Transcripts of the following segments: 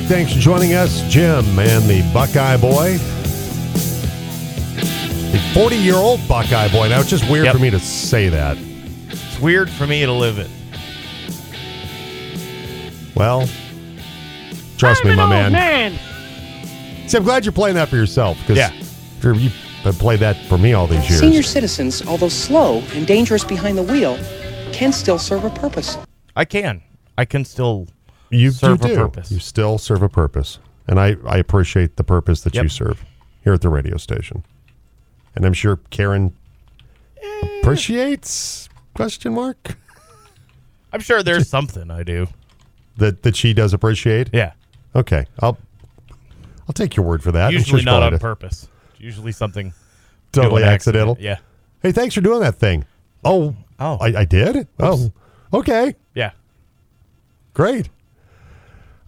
8 o'clock. Thanks for joining us, Jim and the Buckeye Boy. The 40 year old Buckeye Boy. Now, it's just weird Yep. for me to say that. It's weird for me to live it. Well, trust me, I'm my an man. old man. See, I'm glad you're playing that for yourself because Yeah. you have played that for me all these years. Senior citizens, although slow and dangerous behind the wheel, can still serve a purpose. I can. I can still. You serve you a do. purpose. You still serve a purpose, and I I appreciate the purpose that you serve here at the radio station, and I'm sure Karen eh. appreciates question mark I'm sure there's something I do. that that she does appreciate. Yeah. Okay, I'll I'll take your word for that. Usually not on did. purpose. It's usually something Totally accidental. accident. Yeah. Hey, thanks for doing that thing. Oh, Oh. I, I did. Oh, okay. Yeah. Great.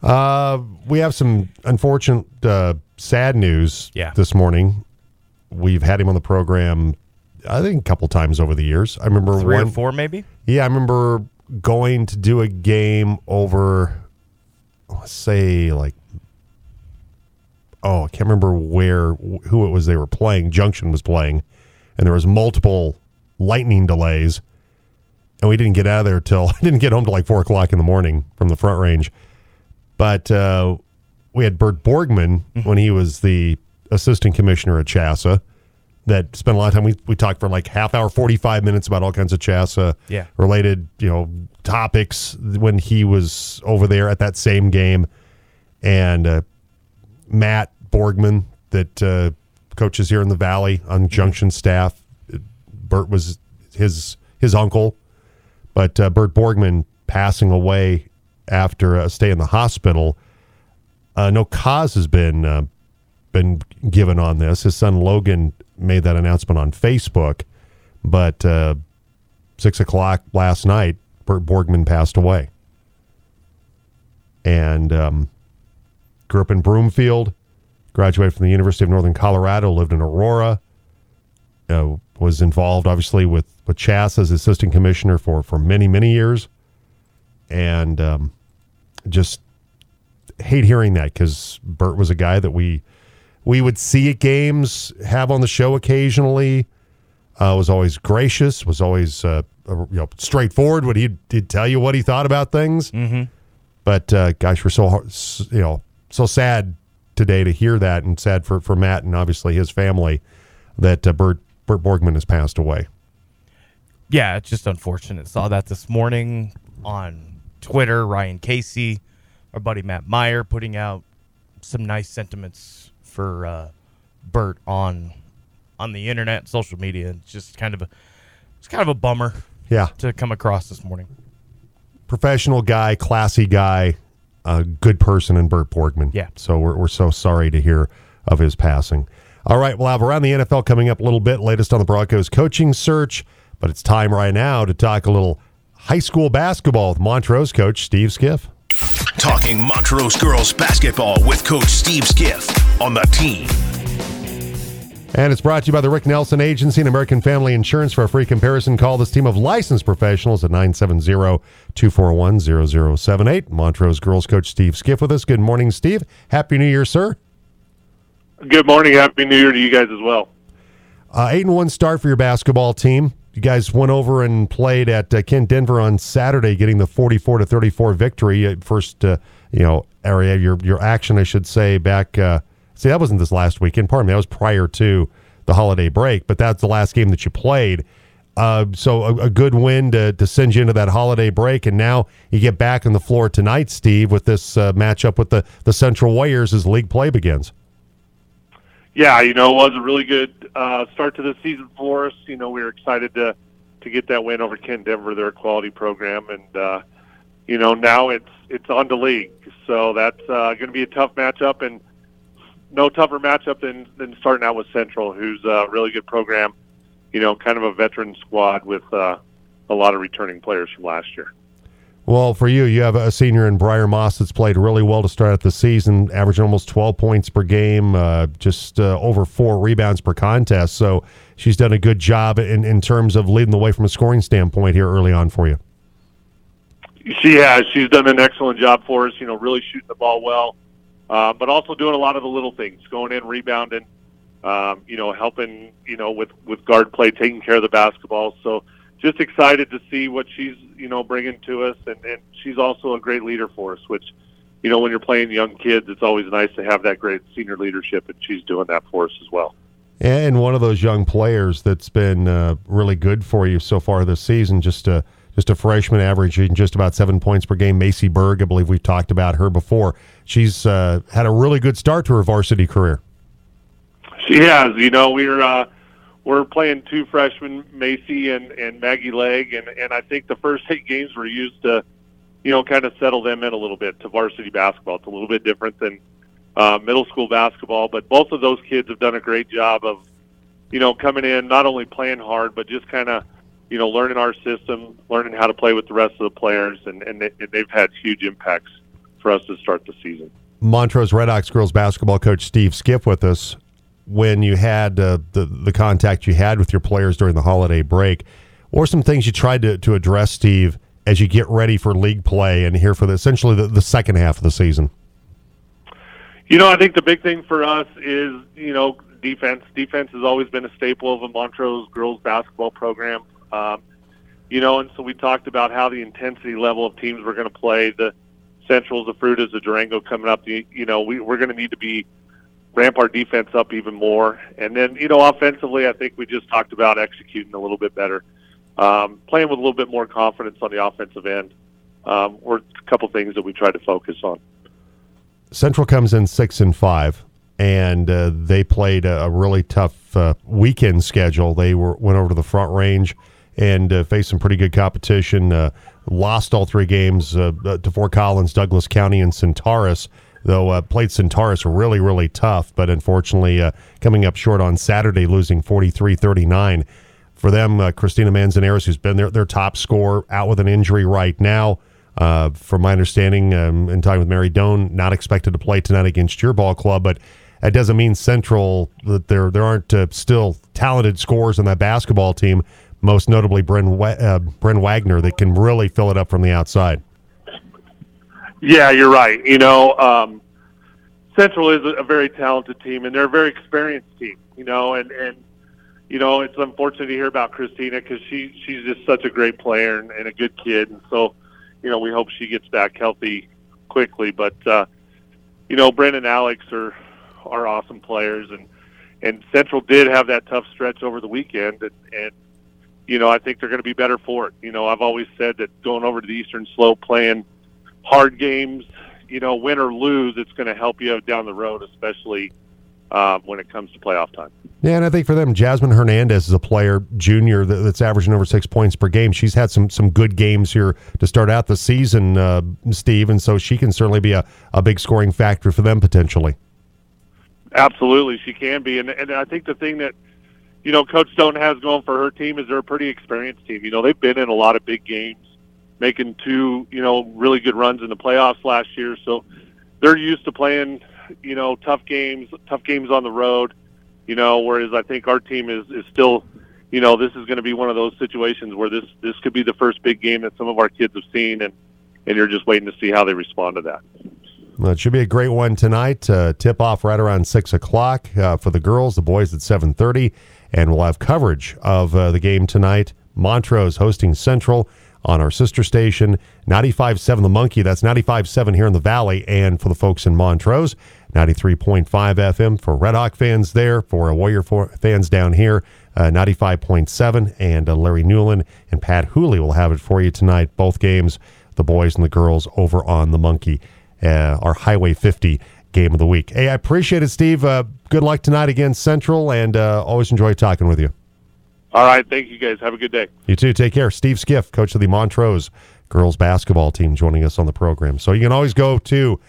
Uh, we have some unfortunate, uh, sad news Yeah. this morning. We've had him on the program, I think, a couple times over the years. I remember Three one. or four, maybe. Yeah, I remember going to do a game over, let's say, like, oh, I can't remember where, who it was they were playing. Junction was playing, and there was multiple lightning delays, and we didn't get out of there till I didn't get home till like four o'clock in the morning from the front range. But uh, we had Bert Borgman when he was the assistant commissioner at CHSAA that spent a lot of time. We, we talked for like half hour, 45 minutes about all kinds of CHSAA Yeah. related, you know, topics when he was over there at that same game. And uh, Matt Borgman that uh, coaches here in the Valley on Junction staff. Bert was his his uncle, but uh, Bert Borgman passing away after a stay in the hospital. Uh, no cause has been uh, been given on this. His son Logan made that announcement on Facebook, but uh, six o'clock last night, Bert Borgman passed away, and um, grew up in Broomfield, graduated from the University of Northern Colorado, lived in Aurora, uh, was involved obviously with with CHSAA as assistant commissioner for for many many years, and um, just hate hearing that because Bert was a guy that we we would see at games, have on the show occasionally. Uh, was always gracious, was always uh, you know straightforward. Would he he'd tell you what he thought about things? Mm-hmm. But uh, gosh, we're so hard, you know so sad today to hear that, and sad for for Matt and obviously his family that uh, Bert Bert Borgman has passed away. Yeah, it's just unfortunate. Saw that this morning on Twitter. Ryan Casey, our buddy Matt Meyer, putting out some nice sentiments for uh, Bert on on the internet, social media. It's just kind of a it's kind of a bummer Yeah, to come across this morning. professional guy, classy guy, a good person in Bert Borgman. Yeah. So we're, we're so sorry to hear of his passing. All right, we'll have around the NFL coming up a little bit, latest on the Broncos coaching search, but it's time right now to talk a little high school basketball with Montrose coach Steve Skiff. Talking Montrose girls basketball with Coach Steve Skiff on the team. And it's brought to you by the Rick Nelson Agency and American Family Insurance. For a free comparison, call this team of licensed professionals at 970-241-0078. Montrose girls coach Steve Skiff with us. Good morning, Steve. Happy New Year, sir. Good morning. Happy New Year to you guys as well. Uh, eight and one start for your basketball team. You guys went over and played at uh, Kent Denver on Saturday, getting the forty-four to thirty-four victory. Uh, First, uh, you know, area your your action, I should say. Back, uh, see, that wasn't this last weekend. Pardon me, that was prior to the holiday break. But that's the last game that you played. Uh, so a, a good win to, to send you into that holiday break, and now you get back on the floor tonight, Steve, with this uh, matchup with the the Central Warriors as league play begins. Yeah, you know, it was a really good uh, start to the season for us. You know, we were excited to to get that win over Kent Denver, their quality program, and uh, you know now it's it's on to league. So that's uh, going to be a tough matchup, and no tougher matchup than than starting out with Central, who's a really good program. You know, kind of a veteran squad with uh, a lot of returning players from last year. Well, for you, you have a senior in Briar Moss that's played really well to start out the season, averaging almost 12 points per game, uh, just uh, over four rebounds per contest. So she's done a good job in, in terms of leading the way from a scoring standpoint here early on for you. She has. She's done an excellent job for us. You know, really shooting the ball well, uh, but also doing a lot of the little things, going in, rebounding, um, you know, helping, you know, with with guard play, taking care of the basketball. So, just excited to see what she's, you know, bringing to us, and and she's also a great leader for us. Which, you know, when you're playing young kids, it's always nice to have that great senior leadership, and she's doing that for us as well. And one of those young players that's been uh, really good for you so far this season, just a just a freshman averaging just about seven points per game. Macy Berg, I believe we've talked about her before. She's uh, had a really good start to her varsity career. She has. You know, we're uh, we're playing two freshmen, Macy and and Maggie Legg, and and I think the first eight games were used to, you know, kind of settle them in a little bit to varsity basketball. It's a little bit different than uh, middle school basketball, but both of those kids have done a great job of, you know, coming in not only playing hard, but just kind of, you know, learning our system, learning how to play with the rest of the players, and and, they, and they've had huge impacts for us to start the season. Montrose Redhawks girls basketball coach Steve Skiff with us when you had uh, the the contact you had with your players during the holiday break, or some things you tried to, to address, Steve, as you get ready for league play and here for the, essentially the, the second half of the season? You know, I think the big thing for us is you know defense. Defense has always been a staple of a Montrose girls basketball program. Um, you know, and so we talked about how the intensity level of teams we're going to play. The Centrals, the Fruitas, the Durango coming up. The, you know, we, we're going to need to be ramp our defense up even more. And then, you know, offensively, I think we just talked about executing a little bit better, um, playing with a little bit more confidence on the offensive end. Um, were a couple things that we tried to focus on. Central comes in six and five, and uh, they played a, really tough uh, weekend schedule. They were went over to the Front Range and uh, faced some pretty good competition. Uh, lost all three games uh, uh, to Fort Collins, Douglas County, and Centaurus though uh, played Centaurus really, really tough, but unfortunately uh, coming up short on Saturday, losing 43 39. For them, uh, Christina Manzanares, who's been their, their top scorer, out with an injury right now. Uh, from my understanding, um, in talking with Mary Doan, not expected to play tonight against your ball club, but that doesn't mean Central that there there aren't uh, still talented scorers on that basketball team. Most notably, Bren, uh, Bren Wagner, that can really fill it up from the outside. Yeah, you're right. You know, um, Central is a, very talented team, and they're a very experienced team. You know, and and you know it's unfortunate to hear about Christina because she she's just such a great player and, and a good kid, and so you know we hope she gets back healthy quickly. But uh, you know, Brent and Alex are are awesome players, and and Central did have that tough stretch over the weekend, and and you know I think they're going to be better for it. You know, I've always said that going over to the Eastern Slope playing hard games, you know, win or lose, it's going to help you down the road, especially uh, when it comes to playoff time. Yeah, and I think for them, Jasmine Hernandez is a player, junior, that's averaging over six points per game. She's had some some good games here to start out the season, uh, Steve, and so she can certainly be a, a big scoring factor for them potentially. Absolutely, she can be, and and I think the thing that you know Coach Stone has going for her team is they're a pretty experienced team. You know, they've been in a lot of big games making two, you know, really good runs in the playoffs last year. So they're used to playing, you know, tough games, tough games on the road. You know, whereas I think our team is is still, you know, this is going to be one of those situations where this this could be the first big game that some of our kids have seen, and and you're just waiting to see how they respond to that. Well, it should be a great one tonight. Uh, tip off right around six o'clock uh, for the girls. The boys at seven thirty, and we'll have coverage of uh, the game tonight. Montrose hosting Central on our sister station, 95.7 The Monkey. That's 95.7 here in the Valley. And for the folks in Montrose, 93.5 FM for Red Hawk fans there, for Warrior fans down here, uh, 95.7. And uh, Larry Newland and Pat Hooley will have it for you tonight. Both games, the boys and the girls over on The Monkey, uh, our Highway 50 game of the week. Hey, I appreciate it, Steve. Uh, good luck tonight against Central, and uh, always enjoy talking with you. All right. Thank you, guys. Have a good day. You too. Take care. Steve Skiff, coach of the Montrose girls basketball team, joining us on the program. So you can always go to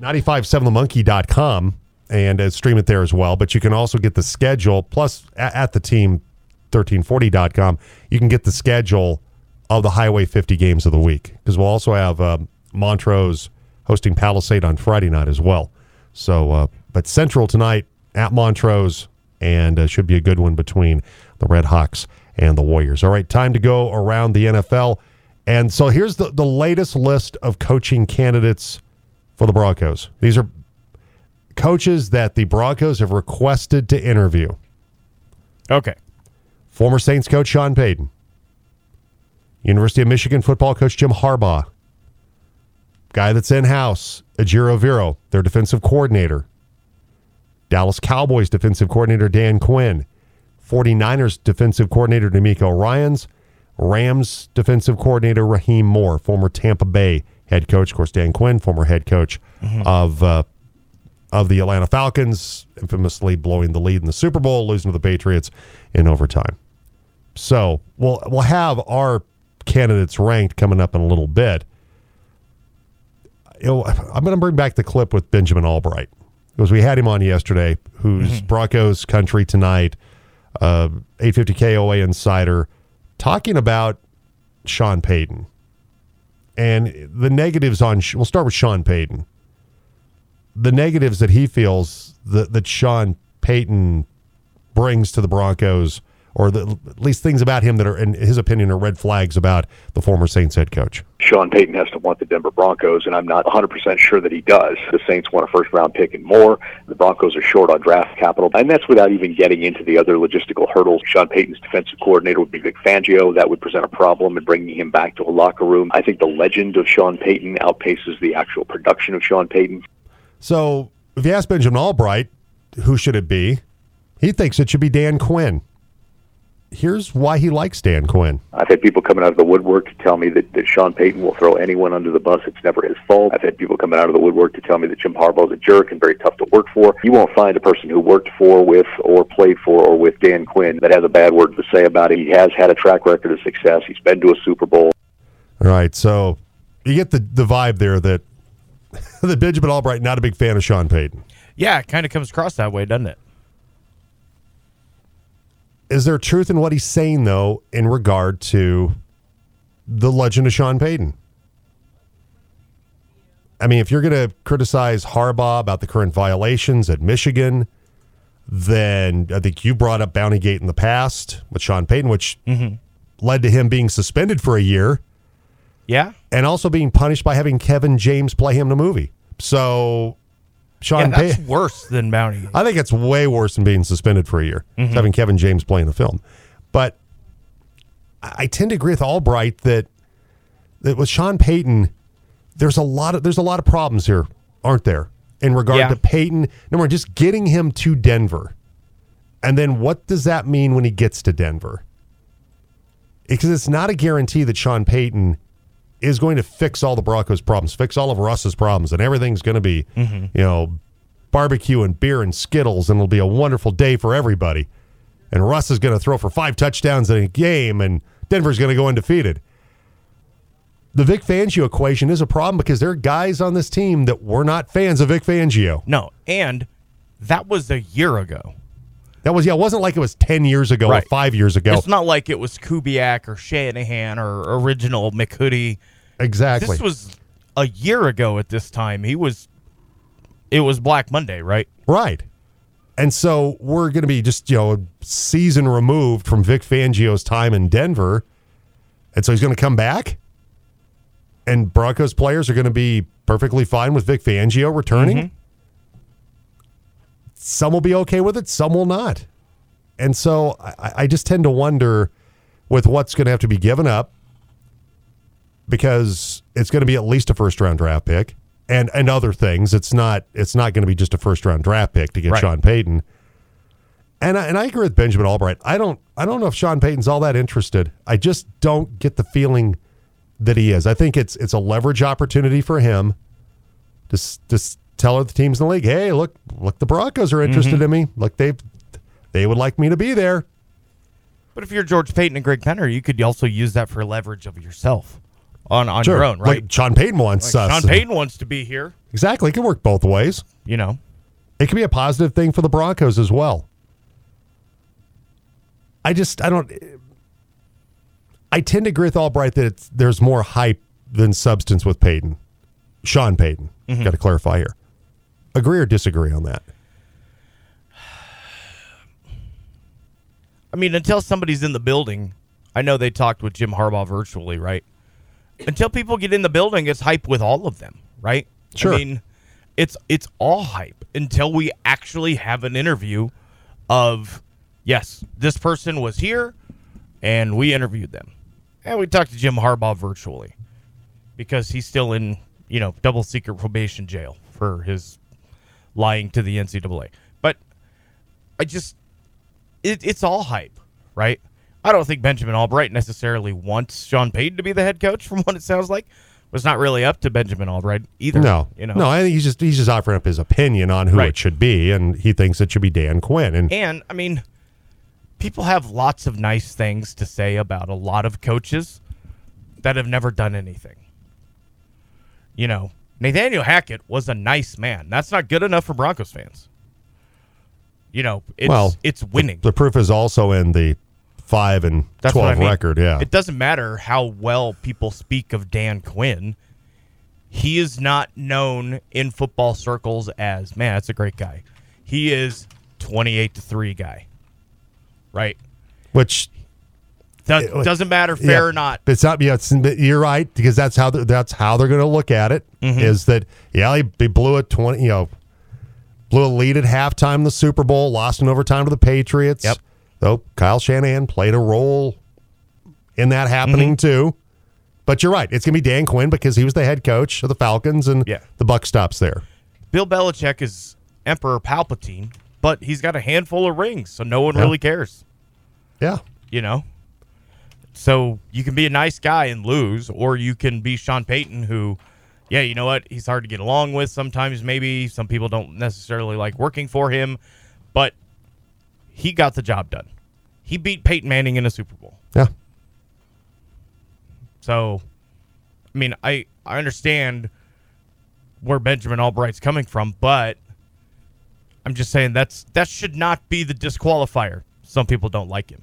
957themonkey.com and uh, stream it there as well. But you can also get the schedule, plus at, the team 1340.com, you can get the schedule of the Highway 50 games of the week because we'll also have uh, Montrose hosting Palisade on Friday night as well. So, uh, but Central tonight at Montrose, and uh, should be a good one between the Red Hawks and the Warriors. All right, time to go around the NFL. And so here's the, the latest list of coaching candidates for the Broncos. These are coaches that the Broncos have requested to interview. Okay. Former Saints coach Sean Payton. University of Michigan football coach Jim Harbaugh. Guy that's in house, Ejiro Evero, their defensive coordinator. Dallas Cowboys defensive coordinator Dan Quinn. 49ers defensive coordinator DeMeco Ryans. Rams defensive coordinator Raheem Morris, former Tampa Bay head coach. Of course, Dan Quinn, former head coach of uh, of the Atlanta Falcons, infamously blowing the lead in the Super Bowl, losing to the Patriots in overtime. So we'll we'll have our candidates ranked coming up in a little bit. I'm going to bring back the clip with Benjamin Albright because we had him on yesterday, who's Broncos country tonight, uh, 850 KOA insider, talking about Sean Payton and the negatives on. We'll start with Sean Payton. The negatives that he feels that that Sean Payton brings to the Broncos, or the, at least things about him that are, in his opinion, are red flags about the former Saints head coach. Sean Payton has to want the Denver Broncos, and I'm not 100% sure that he does. The Saints want a first round pick and more. The Broncos are short on draft capital, and that's without even getting into the other logistical hurdles. Sean Payton's defensive coordinator would be Vic Fangio. That would present a problem in bringing him back to a locker room. I think the legend of Sean Payton outpaces the actual production of Sean Payton. So if you ask Benjamin Albright, who should it be? He thinks it should be Dan Quinn. Here's why he likes Dan Quinn. I've had people coming out of the woodwork to tell me that, that Sean Payton will throw anyone under the bus. It's never his fault. I've had people coming out of the woodwork to tell me that Jim Harbaugh's a jerk and very tough to work for. You won't find a person who worked for, with, or played for, or with Dan Quinn that has a bad word to say about him. He has had a track record of success. He's been to a Super Bowl. All right, so you get the, the vibe there that that Benjamin Albright not a big fan of Sean Payton. Yeah, it kind of comes across that way, doesn't it? Is there truth in what he's saying though in regard to the legend of Sean Payton? I mean, if you're going to criticize Harbaugh about the current violations at Michigan, then I think you brought up Bounty Gate in the past with Sean Payton, which mm-hmm. led to him being suspended for a year Yeah. and also being punished by having Kevin James play him in a movie. So, Sean that's Payton. worse than Bounty. I think it's way worse than being suspended for a year, Mm-hmm. having Kevin James play in the film. But I I tend to agree with Albright that that with Sean Payton, there's a lot of there's a lot of problems here, aren't there? In regard Yeah. to Payton, number one, just getting him to Denver, and then what does that mean when he gets to Denver? Because it's not a guarantee that Sean Payton is going to fix all the Broncos' problems, fix all of Russ's problems, and everything's going to be, mm-hmm. you know, barbecue and beer and Skittles, and it'll be a wonderful day for everybody. And Russ is going to throw for five touchdowns in a game, and Denver's going to go undefeated. The Vic Fangio equation is a problem because there are guys on this team that were not fans of Vic Fangio. No, and that was a year ago. That was yeah, it wasn't like it was ten years ago or five years ago. It's not like it was Kubiak or Shanahan or original McHoodie. Exactly. This was a year ago at this time. He was. It was Black Monday, right? Right. And so we're going to be just, you know, a season removed from Vic Fangio's time in Denver. And so he's going to come back. And Broncos players are going to be perfectly fine with Vic Fangio returning. Mm-hmm. Some will be okay with it, some will not. And so I, I just tend to wonder with what's going to have to be given up because it's going to be at least a first round draft pick and and other things. It's not it's not going to be just a first round draft pick to get Right. Sean Payton. And I, and I agree with Benjamin Albright. I don't I don't know if Sean Payton's all that interested. I just don't get the feeling that he is. I think it's it's a leverage opportunity for him to to tell other teams in the league, hey, look look, the Broncos are interested Mm-hmm. in me. Look, they they would like me to be there. But if you're George Paton and Greg Penner, you could also use that for leverage of yourself on on your own, right? Like Sean Payton wants Like us. Sean Payton wants to be here. Exactly. It can work both ways. You know, It can be a positive thing for the Broncos as well. I just I don't. I tend to agree with Albright that it's, there's more hype than substance with Payton, Sean Payton. Mm-hmm. Got to clarify here. Agree or disagree on that? I mean, until somebody's in the building, I know they talked with Jim Harbaugh virtually, right? Until people get in the building, it's hype with all of them, right? Sure. I mean, it's it's all hype until we actually have an interview of yes, this person was here and we interviewed them. And we talked to Jim Harbaugh virtually because he's still in, you know, double secret probation jail for his lying to the NCAA. But I just it, it's all hype, right? I don't think Benjamin Albright necessarily wants Sean Payton to be the head coach. From what it sounds like, it's not really up to Benjamin Albright either. No, you know, no. I think he's just he's just offering up his opinion on who Right. it should be, and he thinks it should be Dan Quinn. And And I mean, people have lots of nice things to say about a lot of coaches that have never done anything. You know, Nathaniel Hackett was a nice man. That's not good enough for Broncos fans. You know, it's well, it's winning. The, proof is also in the five and That's twelve I mean. record. Yeah, It doesn't matter how well people speak of Dan Quinn. He is not known in football circles as, man, that's a great guy. He is 28 to 3 guy. Right? which Does, It- doesn't matter fair yeah, or not. It's not. Yeah, it's, you're right because that's how that's how they're going to look at it. Is Mm-hmm. that yeah? He, he blew a twenty. You know, blew a lead at halftime in the Super Bowl, lost in overtime to the Patriots. Yep. Though Kyle Shanahan played a role in that happening Mm-hmm. too. But you're right. It's going to be Dan Quinn because he was the head coach of the Falcons, and Yeah. the buck stops there. Bill Belichick is Emperor Palpatine, but he's got a handful of rings, so no one Yeah. really cares. Yeah. you know. So you can be a nice guy and lose, or you can be Sean Payton, who, yeah, you know what, he's hard to get along with. Sometimes maybe some people don't necessarily like working for him, but he got the job done. He beat Peyton Manning in a Super Bowl. Yeah. So, I mean, I I understand where Benjamin Albright's coming from, but I'm just saying that's that should not be the disqualifier. Some people don't like him.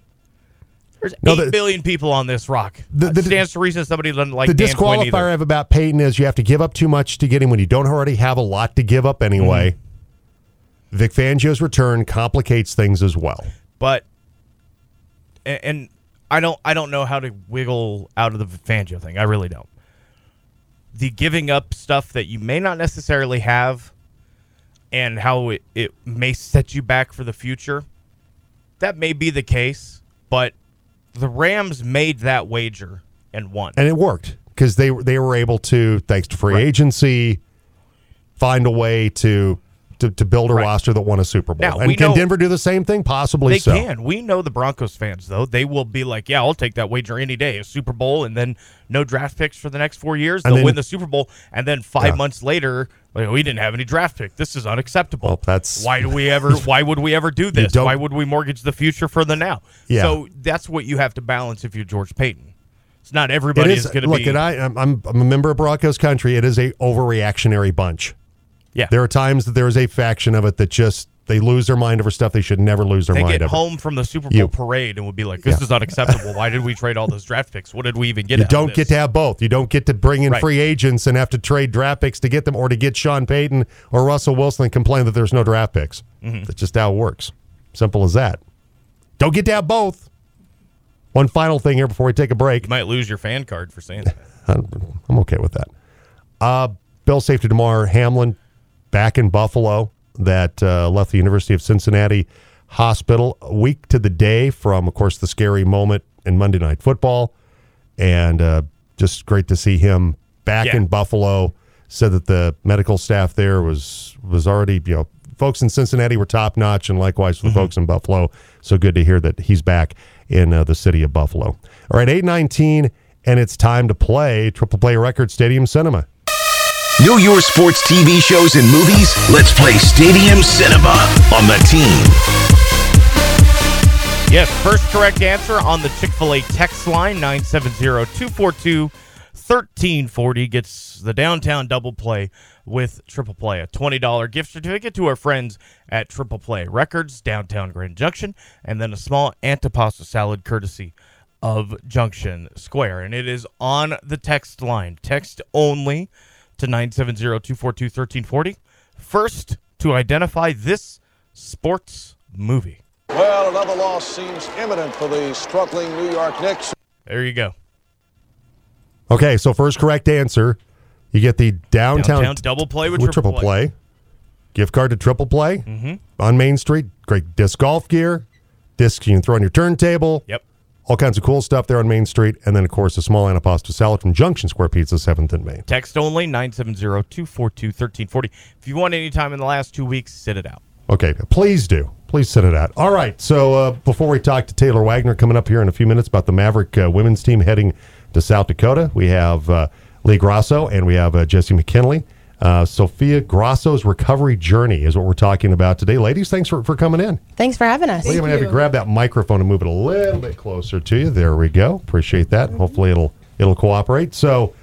There's No, eight the- billion people on this rock. The- The, the- stands to reason somebody doesn't like the Dan disqualifier I have about Payton is you have to give up too much to get him when you don't already have a lot to give up anyway. Mm-hmm. Vic Fangio's return complicates things as well. but and, and I don't I don't know how to wiggle out of the Fangio thing. I really don't. The giving up stuff that you may not necessarily have and how it, it may set you back for the future. That may be the case, but the Rams made that wager and won. and it worked because they they were able to, thanks to free Right. agency, find a way to to, to build a Right. roster that won a Super Bowl. Now, and can know- Denver do the same thing? Possibly They so. can. We know the Broncos fans though. They will be like, "Yeah, I'll take that wager any day." A Super Bowl and then no draft picks for the next four years. They'll then- win the Super Bowl, and then five Yeah. months later, like, we didn't have any draft pick. This is unacceptable. Well, that's- why do we ever? Why would we ever do this? Why would we mortgage the future for the now? Yeah. So that's what you have to balance if you're George Paton. It's not everybody is is, going to look, be. and I, I'm I'm a member of Broncos country. It is a overreactionary bunch. Yeah. There are times that there is a faction of it that just they lose their mind over stuff they should never lose their they mind get over. home from the Super Bowl You- parade and would be like, "This Yeah. is unacceptable. Why did we trade all those draft picks? What did we even get?" You don't get this?" to have both. You don't get to bring in Right. free agents and have to trade draft picks to get them, or to get Sean Payton or Russell Wilson and complain that there's no draft picks. Mm-hmm. That's just how it works. Simple as that. Don't get to have both. One final thing here before we take a break. You might lose your fan card for saying that. I'm I'm okay with that. Uh, Bill safety Damar. Hamlin back in Buffalo that uh, left the University of Cincinnati hospital a week to the day from, of course, the scary moment in Monday Night Football, and uh, just great to see him back Yeah. in Buffalo. Said that the medical staff there was was already you know folks in Cincinnati were top notch, and likewise for the folks in Buffalo. So good to hear that he's back in uh, the city of Buffalo. All right, eight nineteen, and it's time to play Triple Play Record Stadium Cinema. Know your sports TV shows and movies? Let's play Stadium Cinema on the team. Yes, first correct answer on the Chick fil A text line 970 242 1340 gets the downtown double play with Triple Play. A $20 gift certificate to our friends at Triple Play Records, downtown Grand Junction, and then a small antipasto salad courtesy of Junction Square. And it is on the text line. Text only to 970 242 1340. First to identify this sports movie. Well, another loss seems imminent for the struggling New York Knicks. There you go. Okay, so first correct answer, you get the downtown, Downtown double play with, with triple play. gift card to triple play Mm-hmm. on Main Street. Great disc golf gear, discs you can throw on your turntable. Yep. All kinds of cool stuff there on Main Street, and then of course the small antipasto salad from Junction Square Pizza, Seventh and Main. Text only 970-242-1340. If you want any time in the last two weeks, sit it out. Okay, please do. Please send it out. All right. So uh, before we talk to Taylor Wagner coming up here in a few minutes about the Maverick uh, women's team heading to South Dakota, we have uh, Lee Grasso and we have uh, Jesse McKinley. Uh, Sophia Grasso's recovery journey is what we're talking about today. Ladies, thanks for, for coming in. Thanks for having us. Lee, I'm going to have you grab that microphone and move it a little bit closer to you. There we go. Appreciate that. Hopefully it'll it'll cooperate. So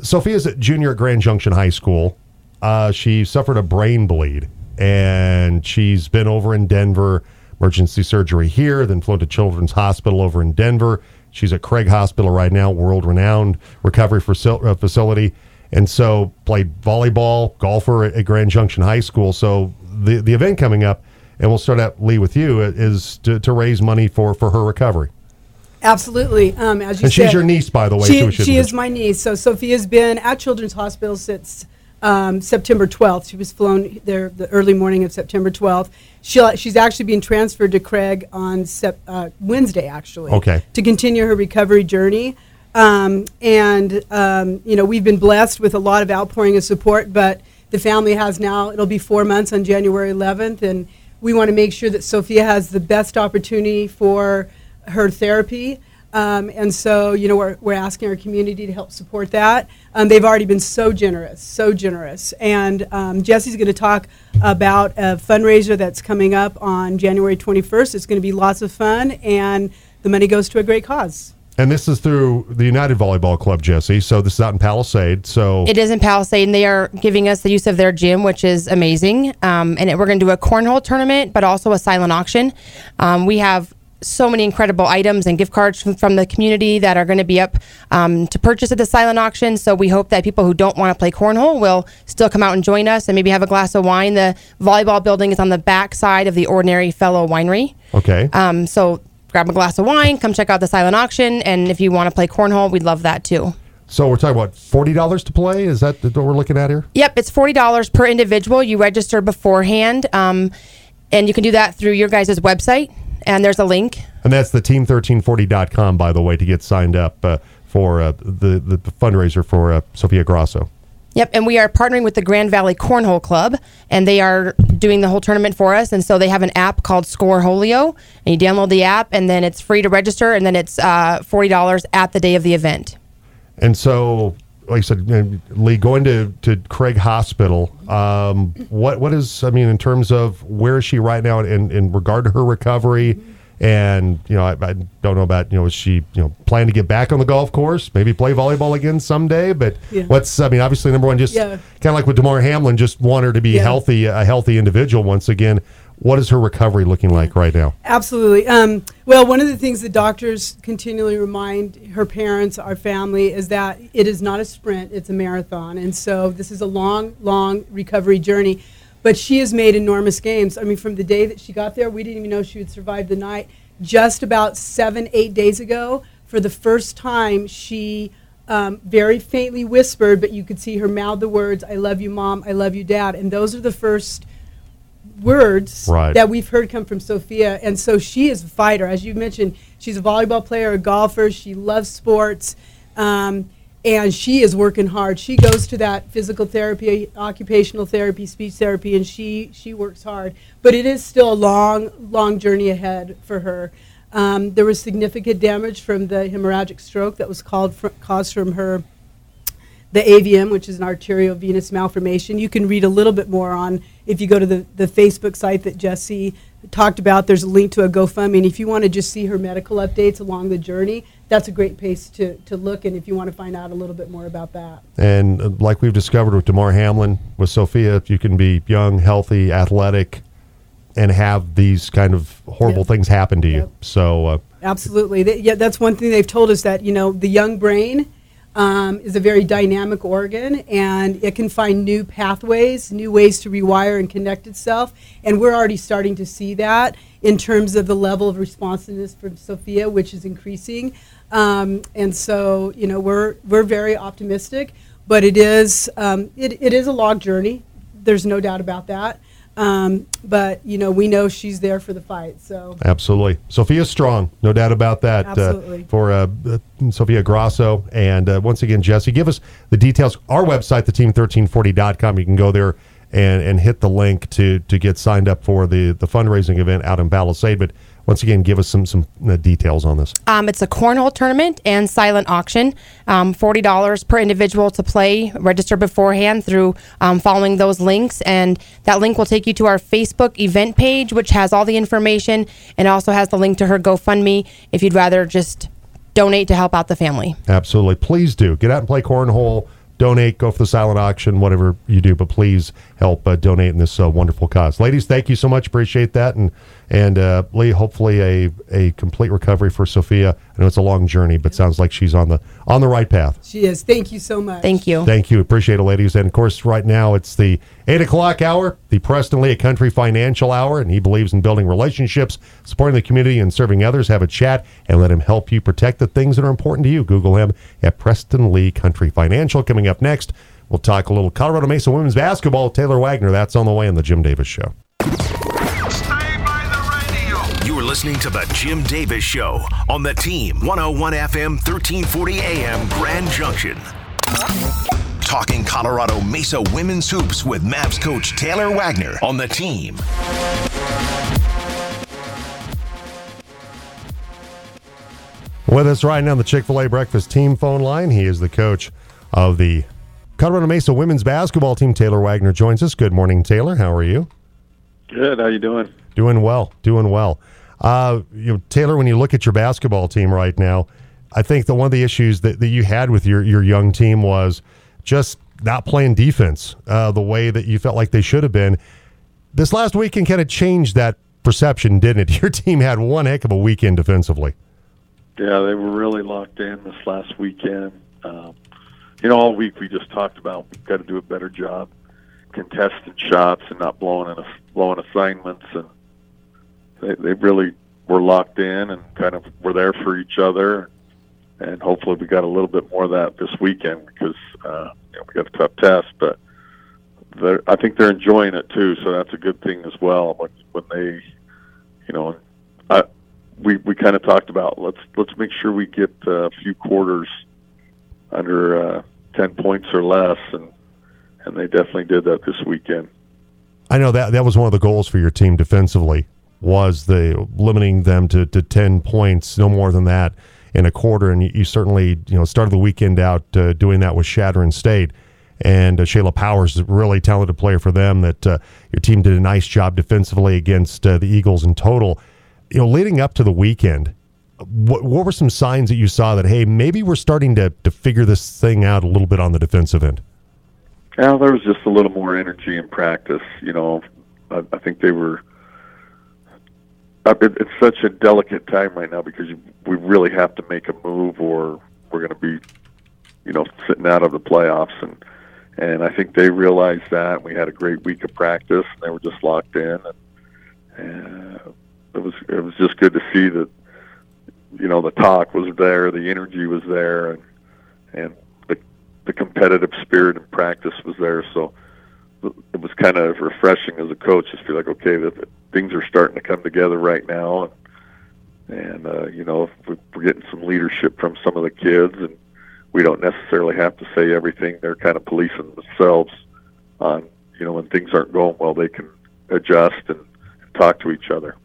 Sophia's a junior at Grand Junction High School. Uh, she suffered a brain bleed, and she's been over in Denver, emergency surgery here, then flown to Children's Hospital over in Denver. She's at Craig Hospital right now, world renowned recovery faci- uh, facility. And so played volleyball, golfer at, at Grand Junction High School. So the the event coming up, and we'll start out Lee with you, is to, to raise money for for her recovery. Absolutely. Um, as you And said, she's your niece, by the way. She, she is my niece. So Sophia's been at Children's Hospital since um, September 12th. She was flown there the early morning of September 12th. She, she's actually being transferred to Craig on sep, uh, Wednesday, actually. Okay. To continue her recovery journey. Um, and, um, you know, we've been blessed with a lot of outpouring of support, but the family has now, it'll be four months on January 11th. And we want to make sure that Sophia has the best opportunity for her therapy. Um, and so, you know, we're, we're asking our community to help support that. Um, they've already been so generous, so generous. And um, Jesse's going to talk about a fundraiser that's coming up on January 21st. It's going to be lots of fun, and the money goes to a great cause. And this is through the United Volleyball Club, Jesse. So this is out in Palisade. So It is in Palisade, and they are giving us the use of their gym, which is amazing. Um, and it, we're going to do a cornhole tournament, but also a silent auction. Um, we have so many incredible items and gift cards from, from the community that are going to be up um, to purchase at the silent auction. So we hope that people who don't want to play cornhole will still come out and join us and maybe have a glass of wine. The volleyball building is on the back side of the Ordinary Fellow Winery. okay. Um, so grab a glass of wine, come check out the silent auction, and if you want to play cornhole, we'd love that too. so we're talking about forty dollars to play. Is that what we're looking at here? Yep, it's forty dollars per individual. You register beforehand, um, and you can do that through your guys' website. And there's a link. And that's the team1340.com, by the way, to get signed up uh, for uh, the, the fundraiser for uh, Sophia Grasso. Yep, and we are partnering with the Grand Valley Cornhole Club, and they are doing the whole tournament for us. And so they have an app called Scoreholio, and you download the app, and then it's free to register, and then it's uh, forty dollars at the day of the event. And so, like I said, Lee, going to, to Craig Hospital, um, what what is, I mean, in terms of where is she right now in, in regard to her recovery? And, you know, I, I don't know about, you know, is she, you know, plan to get back on the golf course, maybe play volleyball again someday? But Yeah. what's, I mean, obviously, number one, just Yeah. kind of like with Damar Hamlin, just want her to be Yeah. healthy, a healthy individual once again. What is her recovery looking like right now? Absolutely. Um, well, one of the things the doctors continually remind her parents, our family, is that it is not a sprint, it's a marathon. And so this is a long, long recovery journey. But she has made enormous gains. I mean, from the day that she got there, we didn't even know she would survive the night. Just about seven, eight days ago, for the first time, she um, very faintly whispered, but you could see her mouth the words, I love you, mom, I love you, dad. And those are the first words Right. that we've heard come from Sophia. And so she is a fighter. As you mentioned, she's a volleyball player, a golfer. She loves sports. Um, and she is working hard. She goes to that physical therapy, occupational therapy, speech therapy, and she, she works hard. But it is still a long, long journey ahead for her. Um, there was significant damage from the hemorrhagic stroke that was fr- caused from her the AVM, which is an arteriovenous malformation. You can read a little bit more on if you go to the, the Facebook site that Jesse talked about. There's a link to a GoFundMe. And if you want to just see her medical updates along the journey, that's a great place to, to look. And if you want to find out a little bit more about that. And uh, like we've discovered with Damar Hamlin, with Sophia, if you can be young, healthy, athletic, and have these kind of horrible Yep. things happen to you. Yep. So, uh, Absolutely. Th- yeah, that's one thing they've told us that, you know, the young brain um, is a very dynamic organ and it can find new pathways, new ways to rewire and connect itself. And we're already starting to see that in terms of the level of responsiveness from Sophia, which is increasing. Um, and so, you know, we're we're very optimistic, but it is um, it, it is a log journey. There's no doubt about that. Um, but you know, we know she's there for the fight. So Absolutely. Sophia Strong, no doubt about that. Absolutely. Uh, for uh, uh, Sophia Grasso. And uh, once again, Jesse, give us the details. Our website, theteam1340.com, you can go there and, and hit the link to, to get signed up for the, the fundraising event out in Palisade. But once again, give us some, some uh, details on this. Um, it's a cornhole tournament and silent auction. Um, Forty dollars per individual to play. Register beforehand through um, following those links, and that link will take you to our Facebook event page, which has all the information and also has the link to her GoFundMe if you'd rather just donate to help out the family. Absolutely. Please do. Get out and play cornhole. Donate, go for the silent auction, whatever you do, but please help uh, donate in this uh, wonderful cause. Ladies, thank you so much. Appreciate that. And and uh, Lee, hopefully a, a complete recovery for Sophia. I know it's a long journey, but sounds like she's on the on the right path. she is. Thank you so much. Thank you. Thank you. Appreciate it, ladies. And of course, right now it's the eight o'clock hour, the Preston Lee Country Financial Hour, and he believes in building relationships, supporting the community, and serving others. Have a chat and let him help you protect the things that are important to you. Google him at Preston Lee Country Financial. Coming up next, we'll talk a little Colorado Mesa women's basketball. Taylor Wagner. That's on the way on the Jim Davis Show. Listening to the Jim Davis Show on the Team 101 FM 1340 AM Grand Junction. Talking Colorado Mesa women's hoops with Mavs coach Taylor Wagner on the Team. With us right now on the Chick fil A breakfast team phone line, he is the coach of the Colorado Mesa women's basketball team. Taylor Wagner joins us. Good morning, Taylor. How are you? Good. How you doing? Doing well. Doing well. Uh, you know, Taylor, when you look at your basketball team right now, I think that one of the issues that, that you had with your, your young team was just not playing defense uh, the way that you felt like they should have been. This last weekend kind of changed that perception, didn't it? Your team had one heck of a weekend defensively. Yeah, they were really locked in this last weekend. Um, you know, all week we just talked about we've got to do a better job contesting shots and not blowing in a, blowing assignments, and they they really were locked in and kind of were there for each other. And hopefully, we got a little bit more of that this weekend because uh, you know, we got a tough test, but I think they're enjoying it too. So that's a good thing as well. When when they, you know, I, we we kind of talked about let's let's make sure we get a few quarters under uh, ten points or less, and and they definitely did that this weekend. I know that that was one of the goals for your team defensively was the limiting them to, to 10 points, no more than that in a quarter. And you, you certainly, you know, started the weekend out uh, doing that with Chadron State. And uh, Shayla Powers is a really talented player for them that uh, your team did a nice job defensively against uh, the Eagles in total. You know, leading up to the weekend, what, what were some signs that you saw that, hey, maybe we're starting to, to figure this thing out a little bit on the defensive end? Yeah, there was just a little more energy in practice. You know, I, I think they were. Uh, It, it's such a delicate time right now because you, we really have to make a move, or we're going to be, you know, sitting out of the playoffs. And and I think they realized that. We had a great week of practice, and they were just locked in. And, and it was it was just good to see that. You know, the talk was there, the energy was there, and and the the competitive spirit in practice was there. So it was kind of refreshing as a coach to feel like, okay, that things are starting to come together right now, and and uh, you know we- we're getting some leadership from some of the kids, and we don't necessarily have to say everything. They're kind of policing themselves on you know when things aren't going well, they can adjust and, talk to each other.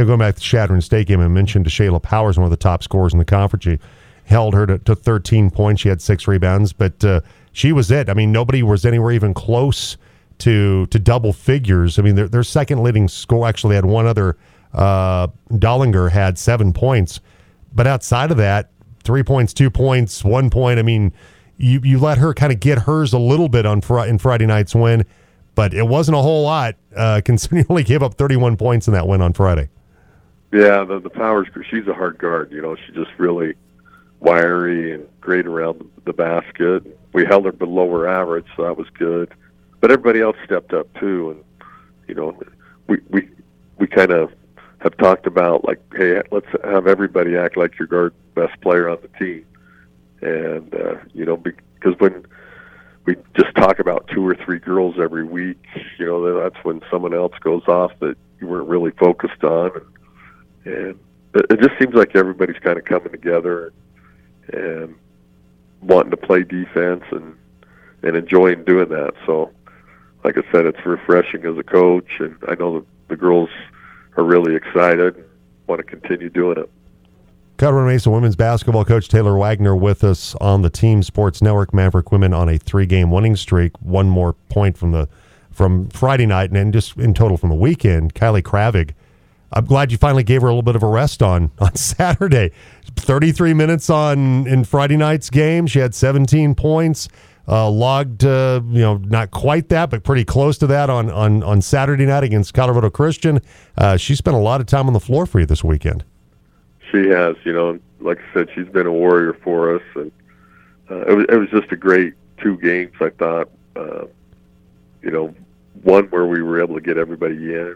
know, going back to the State game, I mentioned to Shayla Powers, one of the top scorers in the conference. She held her to, to 13 points. She had six rebounds, but uh, she was it. I mean, nobody was anywhere even close to to double figures. I mean, their, their second leading score actually had one other. Uh, Dollinger had seven points, but outside of that, three points, two points, one point. I mean, you you let her kind of get hers a little bit on Fri in Friday night's win, but it wasn't a whole lot. Uh, considering only gave up 31 points in that win on Friday. Yeah, the the Powers. She's a hard guard. You know, she's just really wiry and great around the basket. We held her below her average, so that was good. But everybody else stepped up too, and you know, we we we kind of have talked about like, hey, let's have everybody act like your guard best player on the team, and uh, you know because when we just talk about two or three girls every week, you know that's when someone else goes off that you weren't really focused on, and, and it just seems like everybody's kind of coming together. And wanting to play defense and and enjoying doing that. So, like I said, it's refreshing as a coach, and I know the, the girls are really excited and want to continue doing it. Colorado Mesa women's basketball coach Taylor Wagner with us on the Team Sports Network. Maverick women on a three-game winning streak. One more point from the from Friday night, and then just in total from the weekend. Kylie Kravig. I'm glad you finally gave her a little bit of a rest on on Saturday. 33 minutes on in Friday night's game. She had 17 points. Uh, logged, uh, you know, not quite that, but pretty close to that on on on Saturday night against Colorado Christian. Uh, she spent a lot of time on the floor for you this weekend. She has, you know, like I said, she's been a warrior for us, and uh, it was it was just a great two games. I thought, uh, you know, one where we were able to get everybody in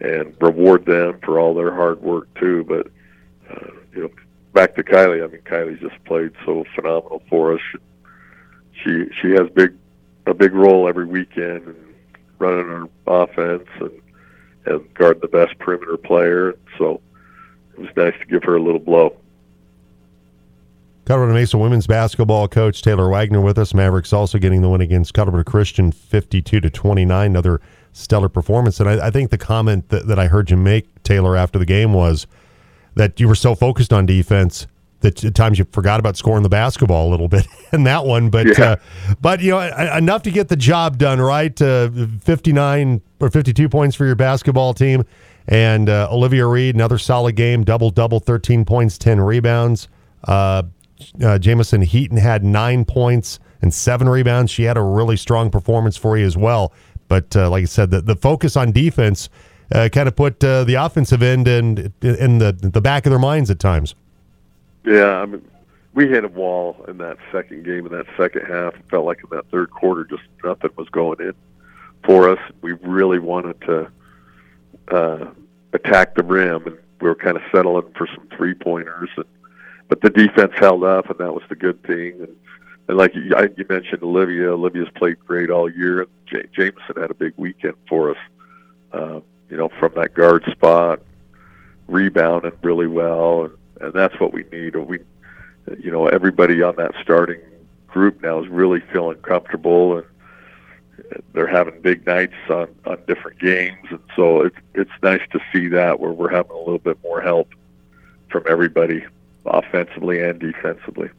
and reward them for all their hard work too. But you know, back to Kylie. I mean, Kylie just played so phenomenal for us. She she has big a big role every weekend and running our offense and and guarding the best perimeter player. So it was nice to give her a little blow. Colorado Mesa women's basketball coach Taylor Wagner with us. Mavericks also getting the win against Colorado Christian, fifty-two to twenty-nine. Another stellar performance. And I, I think the comment that, that I heard you make, Taylor, after the game was that you were so focused on defense that at times you forgot about scoring the basketball a little bit in that one. But yeah. uh, but you know enough to get the job done, right? Uh, Fifty-nine or fifty-two points for your basketball team. And uh, Olivia Reed, another solid game, double double, 13 points, 10 rebounds. Uh, uh, Jamison Heaton had nine points and seven rebounds. She had a really strong performance for you as well. But uh, like I said, the, the focus on defense uh, kind of put uh, the offensive end in, in the, the back of their minds at times. Yeah, I mean, we hit a wall in that second game, in that second half. It felt like in that third quarter, just nothing was going in for us. We really wanted to uh, attack the rim, and we were kind of settling for some three pointers. But the defense held up, and that was the good thing. And, and like you, mentioned, Olivia, Olivia's played great all year. Jameson had a big weekend for us. Uh, you know, from that guard spot, rebounding really well, and, that's what we need. We, you know, everybody on that starting group now is really feeling comfortable and they're having big nights on on different games, and so it's it's nice to see that where we're having a little bit more help from everybody, offensively and defensively.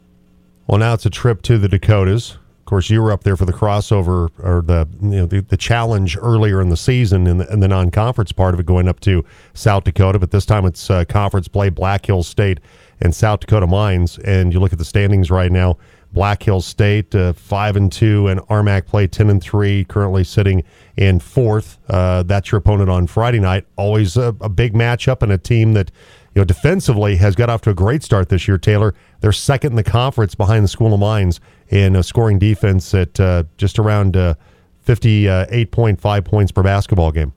Well, now it's a trip to the Dakotas. Of course, you were up there for the crossover or the you know the, the challenge earlier in the season in the, the non-conference part of it, going up to South Dakota. But this time it's uh, conference play: Black Hills State and South Dakota Mines. And you look at the standings right now. Black Hills State uh, five and two, and RMAC play ten and three, currently sitting in fourth. Uh, that's your opponent on Friday night. Always a, a, big matchup and a team that you know defensively has got off to a great start this year. Taylor, they're second in the conference behind the School of Mines in scoring defense at uh, just around uh, fifty-eight point five points per basketball game.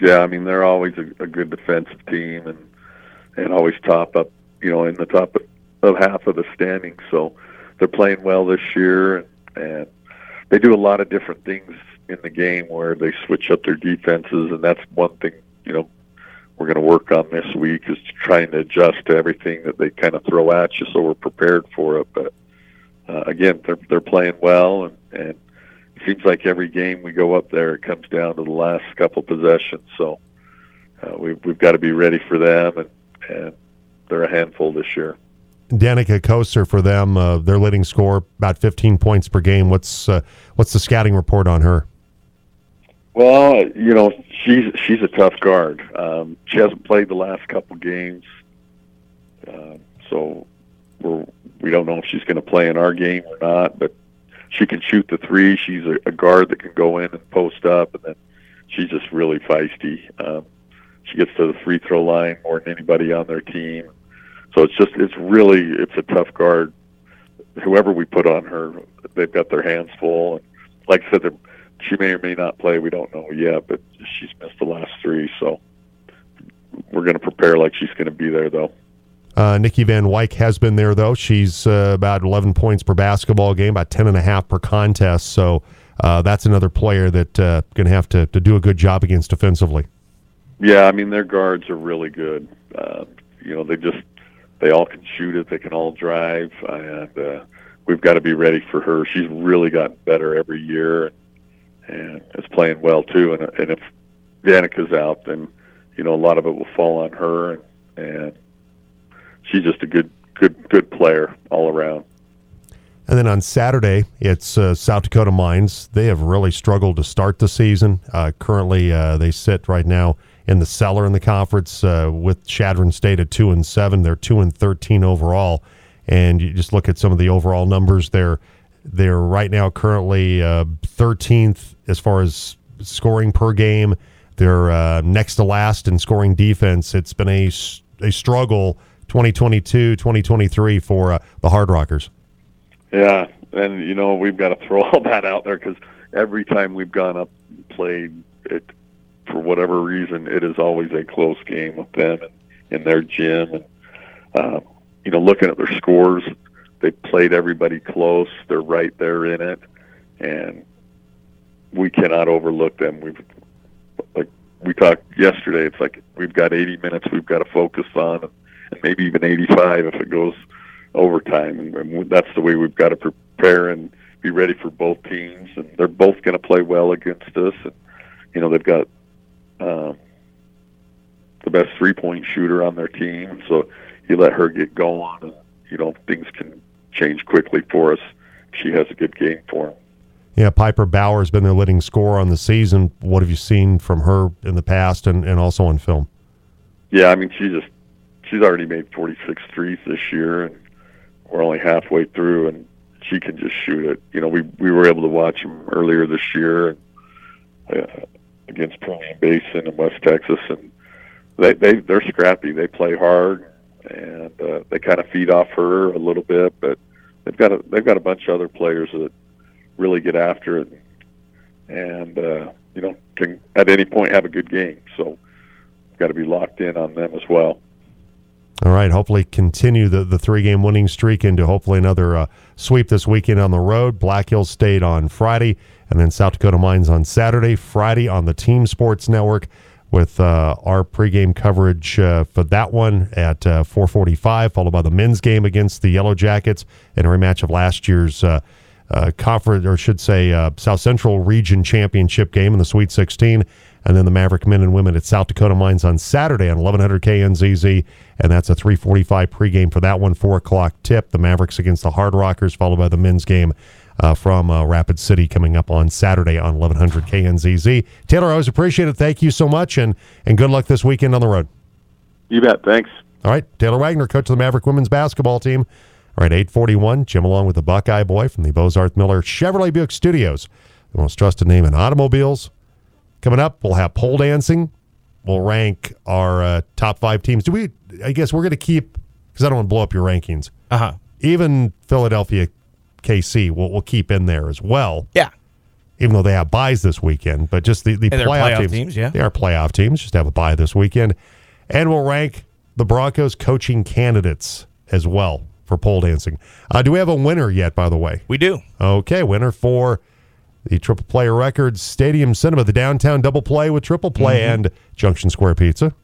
Yeah, I mean they're always a, a good defensive team and and always top up, you know, in the top of half of the standings. So they're playing well this year, and, and they do a lot of different things in the game where they switch up their defenses, and that's one thing you know we're going to work on this week is trying to adjust to everything that they kind of throw at you, so we're prepared for it. But uh, again, they're they're playing well, and and it seems like every game we go up there, it comes down to the last couple possessions. So uh, we've we've got to be ready for them, and and they're a handful this year. Danica Koser for them. Uh, their leading score about 15 points per game. What's uh, what's the scouting report on her? Well, you know she's she's a tough guard. Um, she hasn't played the last couple games, uh, so we're we don't know if she's going to play in our game or not. But she can shoot the three. She's a, a guard that can go in and post up, and then she's just really feisty. Um, she gets to the free throw line more than anybody on their team so it's just it's really it's a tough guard. Whoever we put on her, they've got their hands full. And like I said, she may or may not play. We don't know yet, but she's missed the last three. So we're going to prepare like she's going to be there, though. Uh, Nikki Van Wyk has been there, though. She's uh, about 11 points per basketball game, about 10 and a half per contest. So uh, that's another player that uh, going to have to to do a good job against defensively. Yeah, I mean their guards are really good. Uh, you know, they just they all can shoot it. They can all drive, and uh, we've got to be ready for her. She's really gotten better every year, and is playing well too. And, and if Danica's out, then you know a lot of it will fall on her, and, and she's just a good, good, good player all around. And then on Saturday, it's uh, South Dakota Mines. They have really struggled to start the season. Uh, currently, uh, they sit right now in the cellar in the conference uh, with Chadron State at two and seven. They're two and thirteen overall. And you just look at some of the overall numbers. They're they're right now currently uh, thirteenth as far as scoring per game. They're uh, next to last in scoring defense. It's been a a struggle 2022, 2023 for uh, the Hard Rockers. Yeah, and you know we've got to throw all that out there because every time we've gone up and played it, for whatever reason, it is always a close game with them and in their gym. And uh, you know, looking at their scores, they played everybody close. They're right there in it, and we cannot overlook them. We've like we talked yesterday. It's like we've got 80 minutes we've got to focus on, and maybe even 85 if it goes overtime, and, and that's the way we've got to prepare and be ready for both teams. And they're both going to play well against us. And you know they've got um, the best three point shooter on their team, so you let her get going, and you know things can change quickly for us. She has a good game for them. Yeah, Piper Bauer has been their leading scorer on the season. What have you seen from her in the past and, and also on film? Yeah, I mean, she just she's already made 46 threes this year, and we're only halfway through, and she can just shoot it. You know, we we were able to watch them earlier this year uh, against Permian Basin and West Texas, and they they they're scrappy. They play hard, and uh, they kind of feed off her a little bit, but they've got a they've got a bunch of other players that really get after it, and uh, you know can at any point have a good game. So, got to be locked in on them as well. All right. Hopefully, continue the, the three game winning streak into hopefully another uh, sweep this weekend on the road. Black Hills State on Friday, and then South Dakota Mines on Saturday. Friday on the Team Sports Network with uh, our pregame coverage uh, for that one at uh, 4:45, followed by the men's game against the Yellow Jackets and a rematch of last year's uh, uh, conference, or should say, South Central Region Championship game in the Sweet 16 and then the Maverick men and women at South Dakota Mines on Saturday on 1100 KNZZ, and that's a 345 pregame for that one, 4 o'clock tip. The Mavericks against the Hard Rockers, followed by the men's game uh, from uh, Rapid City coming up on Saturday on 1100 KNZZ. Taylor, I always appreciate it. Thank you so much, and, and good luck this weekend on the road. You bet. Thanks. All right. Taylor Wagner, coach of the Maverick women's basketball team. All right, 841, Jim along with the Buckeye Boy from the Bozarth Miller Chevrolet Buick Studios, the most trusted name in automobiles Coming up, we'll have pole dancing. We'll rank our uh, top five teams. Do we? I guess we're going to keep because I don't want to blow up your rankings. Uh huh. Even Philadelphia, KC, we'll, we'll keep in there as well. Yeah. Even though they have buys this weekend, but just the, the playoff, playoff teams, teams, yeah. they are playoff teams. Just have a buy this weekend, and we'll rank the Broncos coaching candidates as well for pole dancing. Uh, do we have a winner yet? By the way, we do. Okay, winner for the Triple Play Records Stadium Cinema, the downtown double play with Triple Play mm-hmm. and Junction Square Pizza.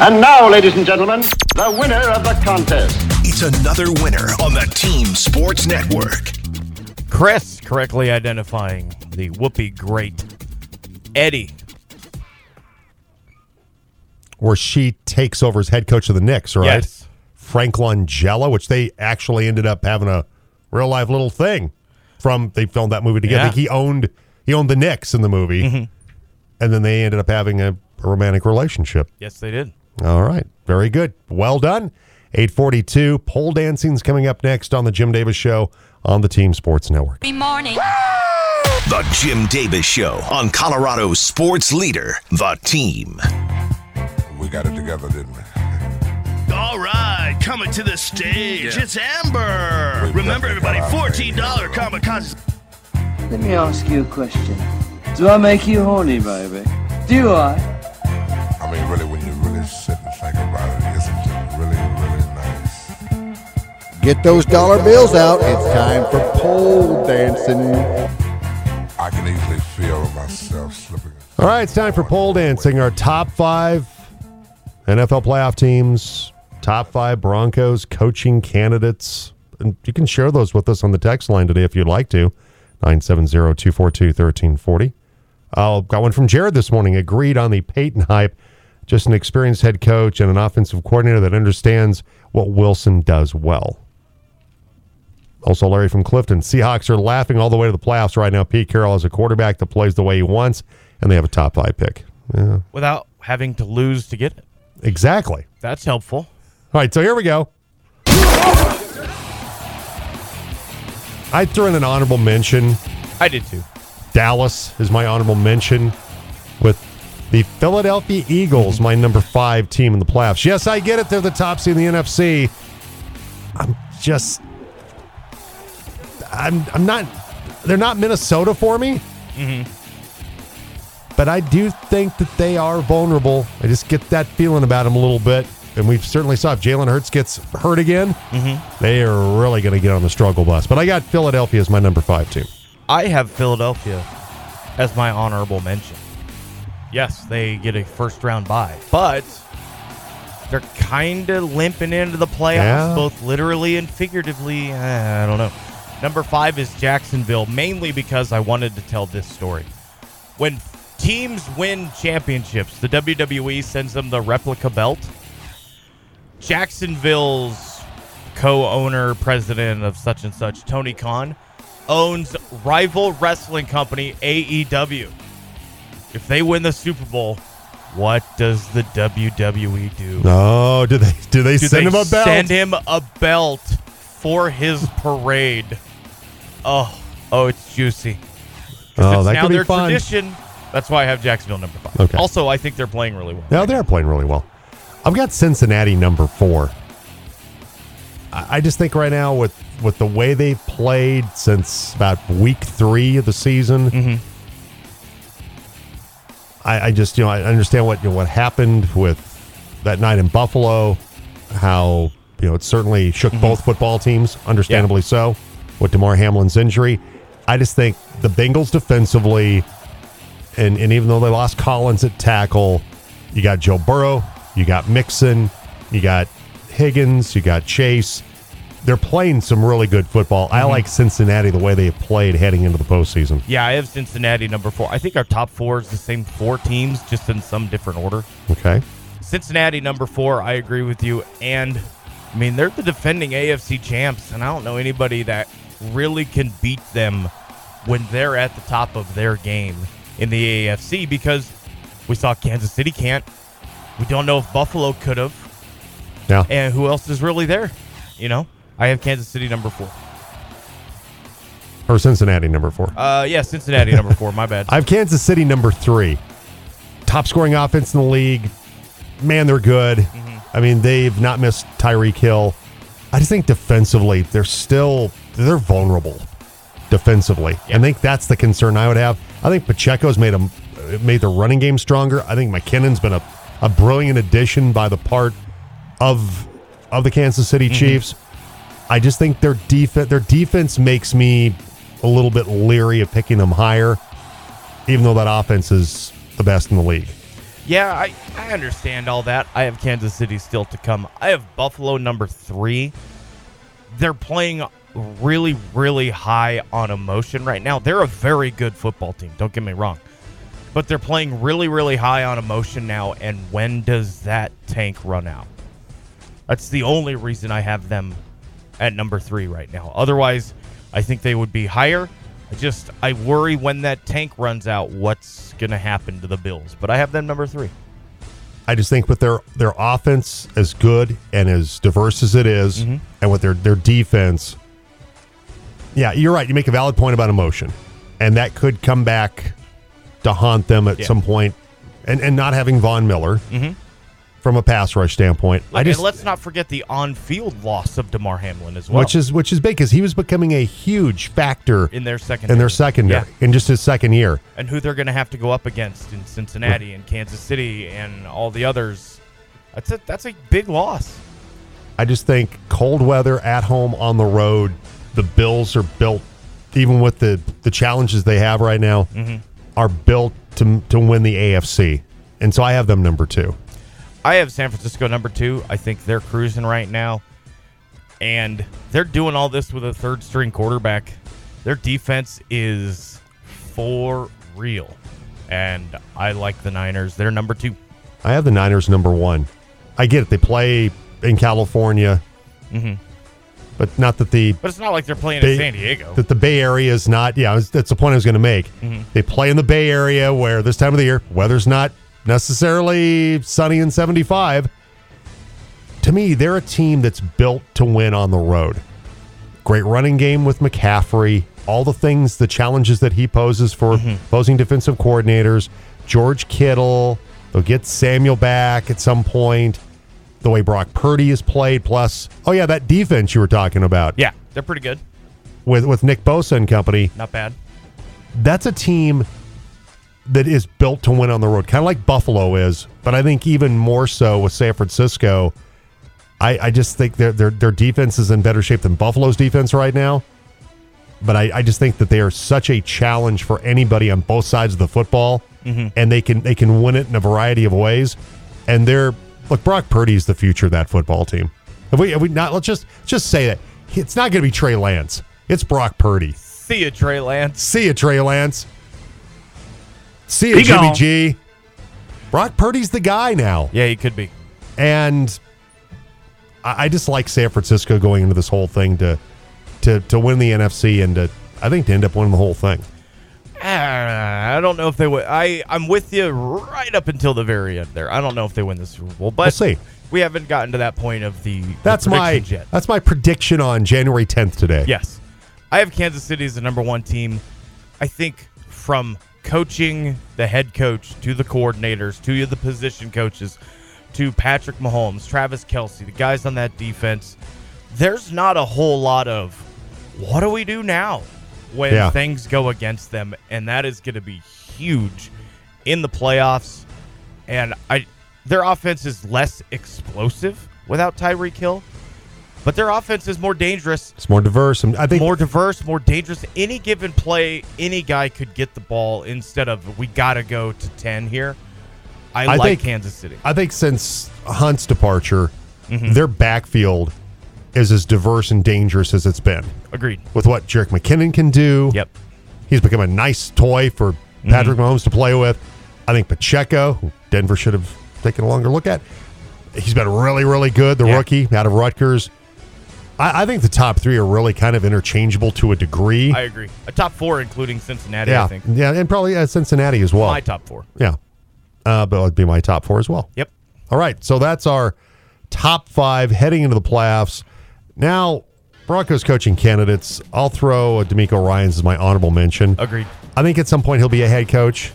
And now, ladies and gentlemen, the winner of the contest. It's another winner on the Team Sports Network. Chris correctly identifying the Whoopi great Eddie. Where she takes over as head coach of the Knicks, right? Yes. Frank Langella, which they actually ended up having a real life little thing from they filmed that movie together. Yeah. He owned he owned the Knicks in the movie, Mhm. and then they ended up having a, a romantic relationship. Yes, they did. All right, very good. Well done. Eight forty two. Pole dancing's coming up next on the Jim Davis Show on the Team Sports Network. Good morning. The Jim Davis Show on Colorado's sports leader, The Team. We got it together, didn't we? All right, coming to the stage. Yeah. It's Amber. Remember, everybody, $14 kamikaze. Let me ask you a question. Do I make you horny, baby? Do I? I mean, really, when you really sit and think about it, isn't it really, really nice? Get those dollar bills out. It's time for pole dancing. I can easily feel myself slipping. All right, it's time for pole dancing. Our top five NFL playoff teams top five Broncos coaching candidates. And you can share those with us on the text line today if you'd like to. 970 242 1340. Uh, got one from Jared this morning. Agreed on the Payton hype. Just an experienced head coach and an offensive coordinator that understands what Wilson does well. Also, Larry from Clifton. Seahawks are laughing all the way to the playoffs right now. Pete Carroll is a quarterback that plays the way he wants, and they have a top five pick. Yeah, Without having to lose to get it. exactly. That's helpful. All right, so here we go. I threw in an honorable mention. I did too. Dallas is my honorable mention with the Philadelphia Eagles, my number five team in the playoffs. Yes, I get it. They're the top seed in the NFC. I'm just, I'm, I'm not, they're not Minnesota for me, Mm-hmm. but I do think that they are vulnerable. I just get that feeling about them a little bit. And we've certainly saw if Jalen Hurts gets hurt again, Mm-hmm. they are really going to get on the struggle bus. But I got Philadelphia as my number five team. I have Philadelphia as my honorable mention. Yes, they get a first round bye, but they're kind of limping into the playoffs, Yeah. both literally and figuratively. Eh, I don't know. Number five is Jacksonville, mainly because I wanted to tell this story. When teams win championships, the WWE sends them the replica belt. Jacksonville's co-owner, president of such and such, Tony Khan, owns rival wrestling company AEW. If they win the Super Bowl, what does the WWE do? Oh, do they do they Do send they him a belt? Send him a belt for his parade. Oh, oh, it's juicy. Oh, it's that now could be their fun. tradition. That's why I have Jacksonville number five. Okay. Also, I think they're playing really well. No, they're playing really well. I've got Cincinnati number four. I just think right now with with the way they've played since about week three of the season, Mm-hmm. I, I just you know I understand what you know, what happened with that night in Buffalo, how you know it certainly shook Mm-hmm. both football teams, understandably so, with Damar Hamlin's injury. I just think the Bengals defensively, and and even though they lost Collins at tackle, you got Joe Burrow, you got Mixon, you got Higgins, you got Chase. They're playing some really good football. I Mhm. like Cincinnati the way they have played heading into the postseason. Yeah, I have Cincinnati number four. I think our top four is the same four teams, just in some different order. Okay. Cincinnati number four. I agree with you, and I mean they're the defending AFC champs, and I don't know anybody that really can beat them when they're at the top of their game in the AFC because we saw Kansas City can't. We don't know if Buffalo could have. Yeah. And who else is really there? You know, I have Kansas City number four. Or Cincinnati number four. Uh, yeah, Cincinnati number four. My bad. I have Kansas City number three. Top scoring offense in the league. Man, they're good. Mm-hmm. I mean, they've not missed Tyreek Hill. I just think defensively, they're still they're vulnerable defensively. I think that's the concern I would have. I think Pacheco's made them made the running game stronger. I think McKinnon's been a, a brilliant addition by the part of of the Kansas City Mm-hmm. Chiefs. I just think their defense their defense makes me a little bit leery of picking them higher, even though that offense is the best in the league. Yeah, I, I understand all that. I have Kansas City still to come. I have Buffalo number three. They're playing really, really high on emotion right now. They're a very good football team, don't get me wrong. But they're playing really, really high on emotion now. And when does that tank run out? That's the only reason I have them at number three right now. Otherwise, I think they would be higher. I just I worry when that tank runs out, what's gonna happen to the Bills. But I have them number three. I just think with their their offense as good and as diverse as it is, Mm-hmm. and with their their defense, yeah, you're right. You make a valid point about emotion, and that could come back to haunt them at Yeah. some. And and not having Von Miller Mhm. from a pass rush standpoint, I and just let's not forget the on-field loss of Damar Hamlin as well, which is which is big because he was becoming a huge factor in their second in their secondary in just his second year. and who they're going to have to go up against in Cincinnati and Kansas City and all the others. That's a that's a big loss. I just think cold weather at home on the road, the Bills are built, even with the, the challenges they have right now, Mhm. Are built to, to win the AFC. And so I have them number two. I have San Francisco number two. I think they're cruising right now. And they're doing all this with a third string quarterback. Their defense is for real. And I like the Niners. They're number two. I have the Niners number one. I get it. They play in California, Mhm. But not that the But it's not like they're playing Bay- in San Diego. that the Bay Area is not. Yeah, was- that's the point I was going to make. Mhm. They play in the Bay Area where this time of the year weather's not necessarily sunny and 75. To me, they're a team that's built to win on the road. Great running game with McCaffrey. All the things, the challenges that he poses for opposing defensive coordinators. George Kittle. They'll get Samuel back at some point. The way Brock Purdy is played, plus, oh yeah, that defense you were talking about yeah, they're pretty good. with with Nick Bosa and company. Not bad. That's a team that is built to win on the road, kind of like Buffalo is, but I think even more so with San Francisco. I, I just think their their their defense is in better shape than Buffalo's defense right now. But I, I just think that they are such a challenge for anybody on both sides of the football, Mhm. and they can they can win it in a variety of ways. And they're look, Brock Purdy is the future of that football team. Have we, have we not? Let's just just say that it's not going to be Trey Lance. It's Brock Purdy. See you, Trey Lance. See you, Trey Lance. See you, Jimmy gone. G. Brock Purdy's the guy now. Yeah, he could be. And I, I just like San Francisco going into this whole thing to to to win the NFC and to I think to end up winning the whole thing. Ah, I don't know if they would. I I'm with you right up until the very end there. I don't know if they win the Super Bowl, but We'll see. We haven't gotten to that point of the. the That's my yet. that's my prediction on January 10th today. Yes. I have Kansas City as the number one team. I think from coaching the head coach to the coordinators to the position coaches to Patrick Mahomes, Travis Kelce, the guys on that defense, there's not a whole lot of what do we do now when Yeah. things go against them. And that is going to be huge in the playoffs. And I their offense is less explosive without Tyreek Hill, but their offense is more dangerous It's more diverse. I think more diverse, more dangerous. Any given play, any guy could get the ball instead of we got to go to 10 here. I, I like think- Kansas City. I think since Hunt's departure, Mhm. their backfield is as diverse and dangerous as it's been. Agreed. With what Jerick McKinnon can do. Yep. He's become a nice toy for Patrick Mahomes to play with. I think Pacheco, who Denver should have taken a longer look at, he's been really, really good. The Yeah. rookie out of Rutgers. I, I think the top three are really kind of interchangeable to a degree. I agree. A top four, including Cincinnati, yeah, I think. yeah, and probably uh, Cincinnati as well. My top four. Yeah. Uh, but it'd be my top four as well. Yep. All right. So that's our top five heading into the playoffs. Now, Broncos coaching candidates. I'll throw DeMeco Ryans as my honorable mention. Agreed. I think at some point he'll be a head coach.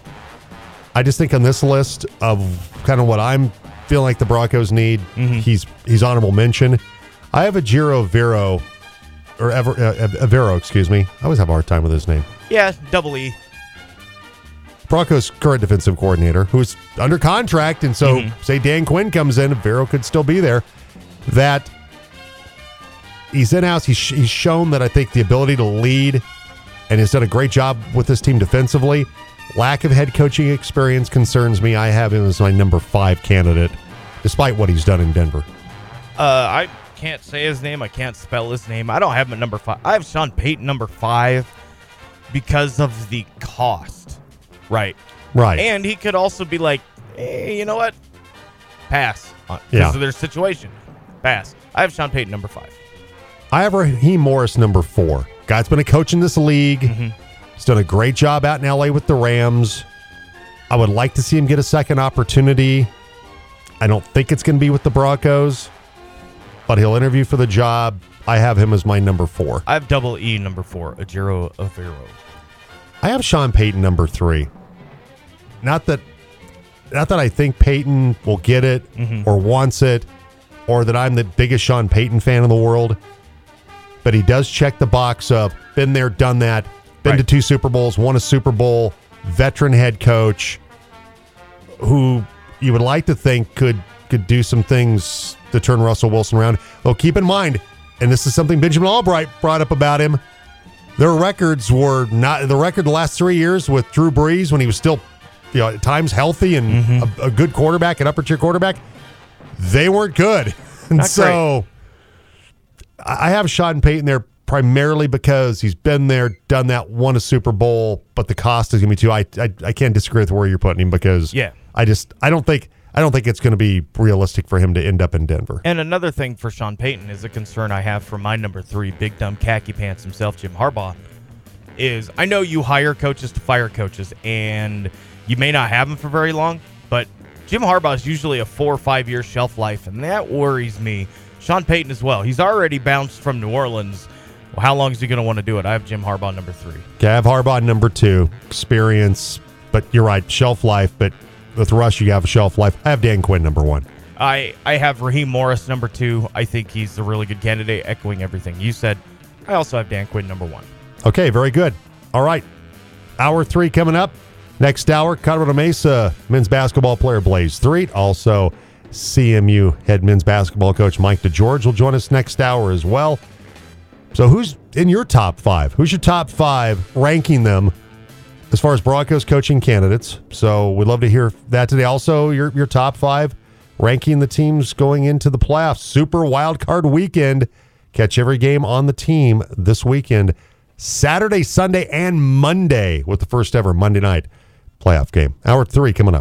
I just think on this list of kind of what I'm feeling like the Broncos need, he's he's honorable mention. I have a Giro Vero or Ever, uh, Avero, excuse me. I always have a hard time with his name. Yeah, double E. Broncos current defensive coordinator, who's under contract, and so Mhm. say Dan Quinn comes in, Vero could still be there. That he's in house. He's, he's shown that I think the ability to lead, and has done a great job with this team defensively. Lack of head coaching experience concerns me. I have him as my number five candidate, despite what he's done in Denver. Uh, I can't say his name. I can't spell his name. I don't have him at number five. I have Sean Payton number five because of the cost. Right. Right. And he could also be like, hey, you know what? Pass. Because Yeah. of their situation. Pass. I have Sean Payton number five. I have Raheem Morris number four. Guy's been a coach in this league. He's done a great job out in LA with the Rams. I would like to see him get a second opportunity. I don't think it's going to be with the Broncos, but he'll interview for the job. I have him as my number four. I have double E number four, Ejiro Evero. I have Sean Payton number three. Not that, not that I think Payton will get it Mhm. or wants it, or that I'm the biggest Sean Payton fan in the world. But he does check the box of been there, done that, been to two Super Bowls, won a Super Bowl, veteran head coach, who you would like to think could could do some things to turn Russell Wilson around. Though keep in mind, and this is something Benjamin Albright brought up about him. Their records were not the record the last three years with Drew Brees when he was still, you know, at times healthy and Mm-hmm. a, a good quarterback, an upper tier quarterback. They weren't good, and Not so I I have Sean Payton there primarily because he's been there, done that, won a Super Bowl, but the cost is going to be too. I, I I can't disagree with where you're putting him because Yeah. I just I don't think I don't think it's going to be realistic for him to end up in Denver. And another thing for Sean Payton is a concern I have for my number three, big dumb khaki pants himself, Jim Harbaugh, is I know you hire coaches to fire coaches, and you may not have them for very long, but Jim Harbaugh is usually a four or five year shelf life, and that worries me. Sean Payton as well. He's already bounced from New Orleans. Well, how long is he going to want to do it? I have Jim Harbaugh number three. Okay, I have Harbaugh number two, experience, but you're right, shelf life. But with Rush, you have a shelf life. I have Dan Quinn number one. I I have Raheem Morris number two. I think he's a really good candidate, echoing everything you said. I also have Dan Quinn number one. Okay, very good. All right. Hour three coming up. Next hour, Colorado Mesa men's basketball player Blaze Threet. Also, CMU head men's basketball coach Mike DeGeorge will join us next hour as well. So, who's in your top five? Who's your top five ranking them as far as Broncos coaching candidates? So, we'd love to hear that today. Also, your, your top five ranking the teams going into the playoffs. Super wild card weekend. Catch every game on the team this weekend. Saturday, Sunday, and Monday with the first ever Monday night playoff game. Hour three coming up.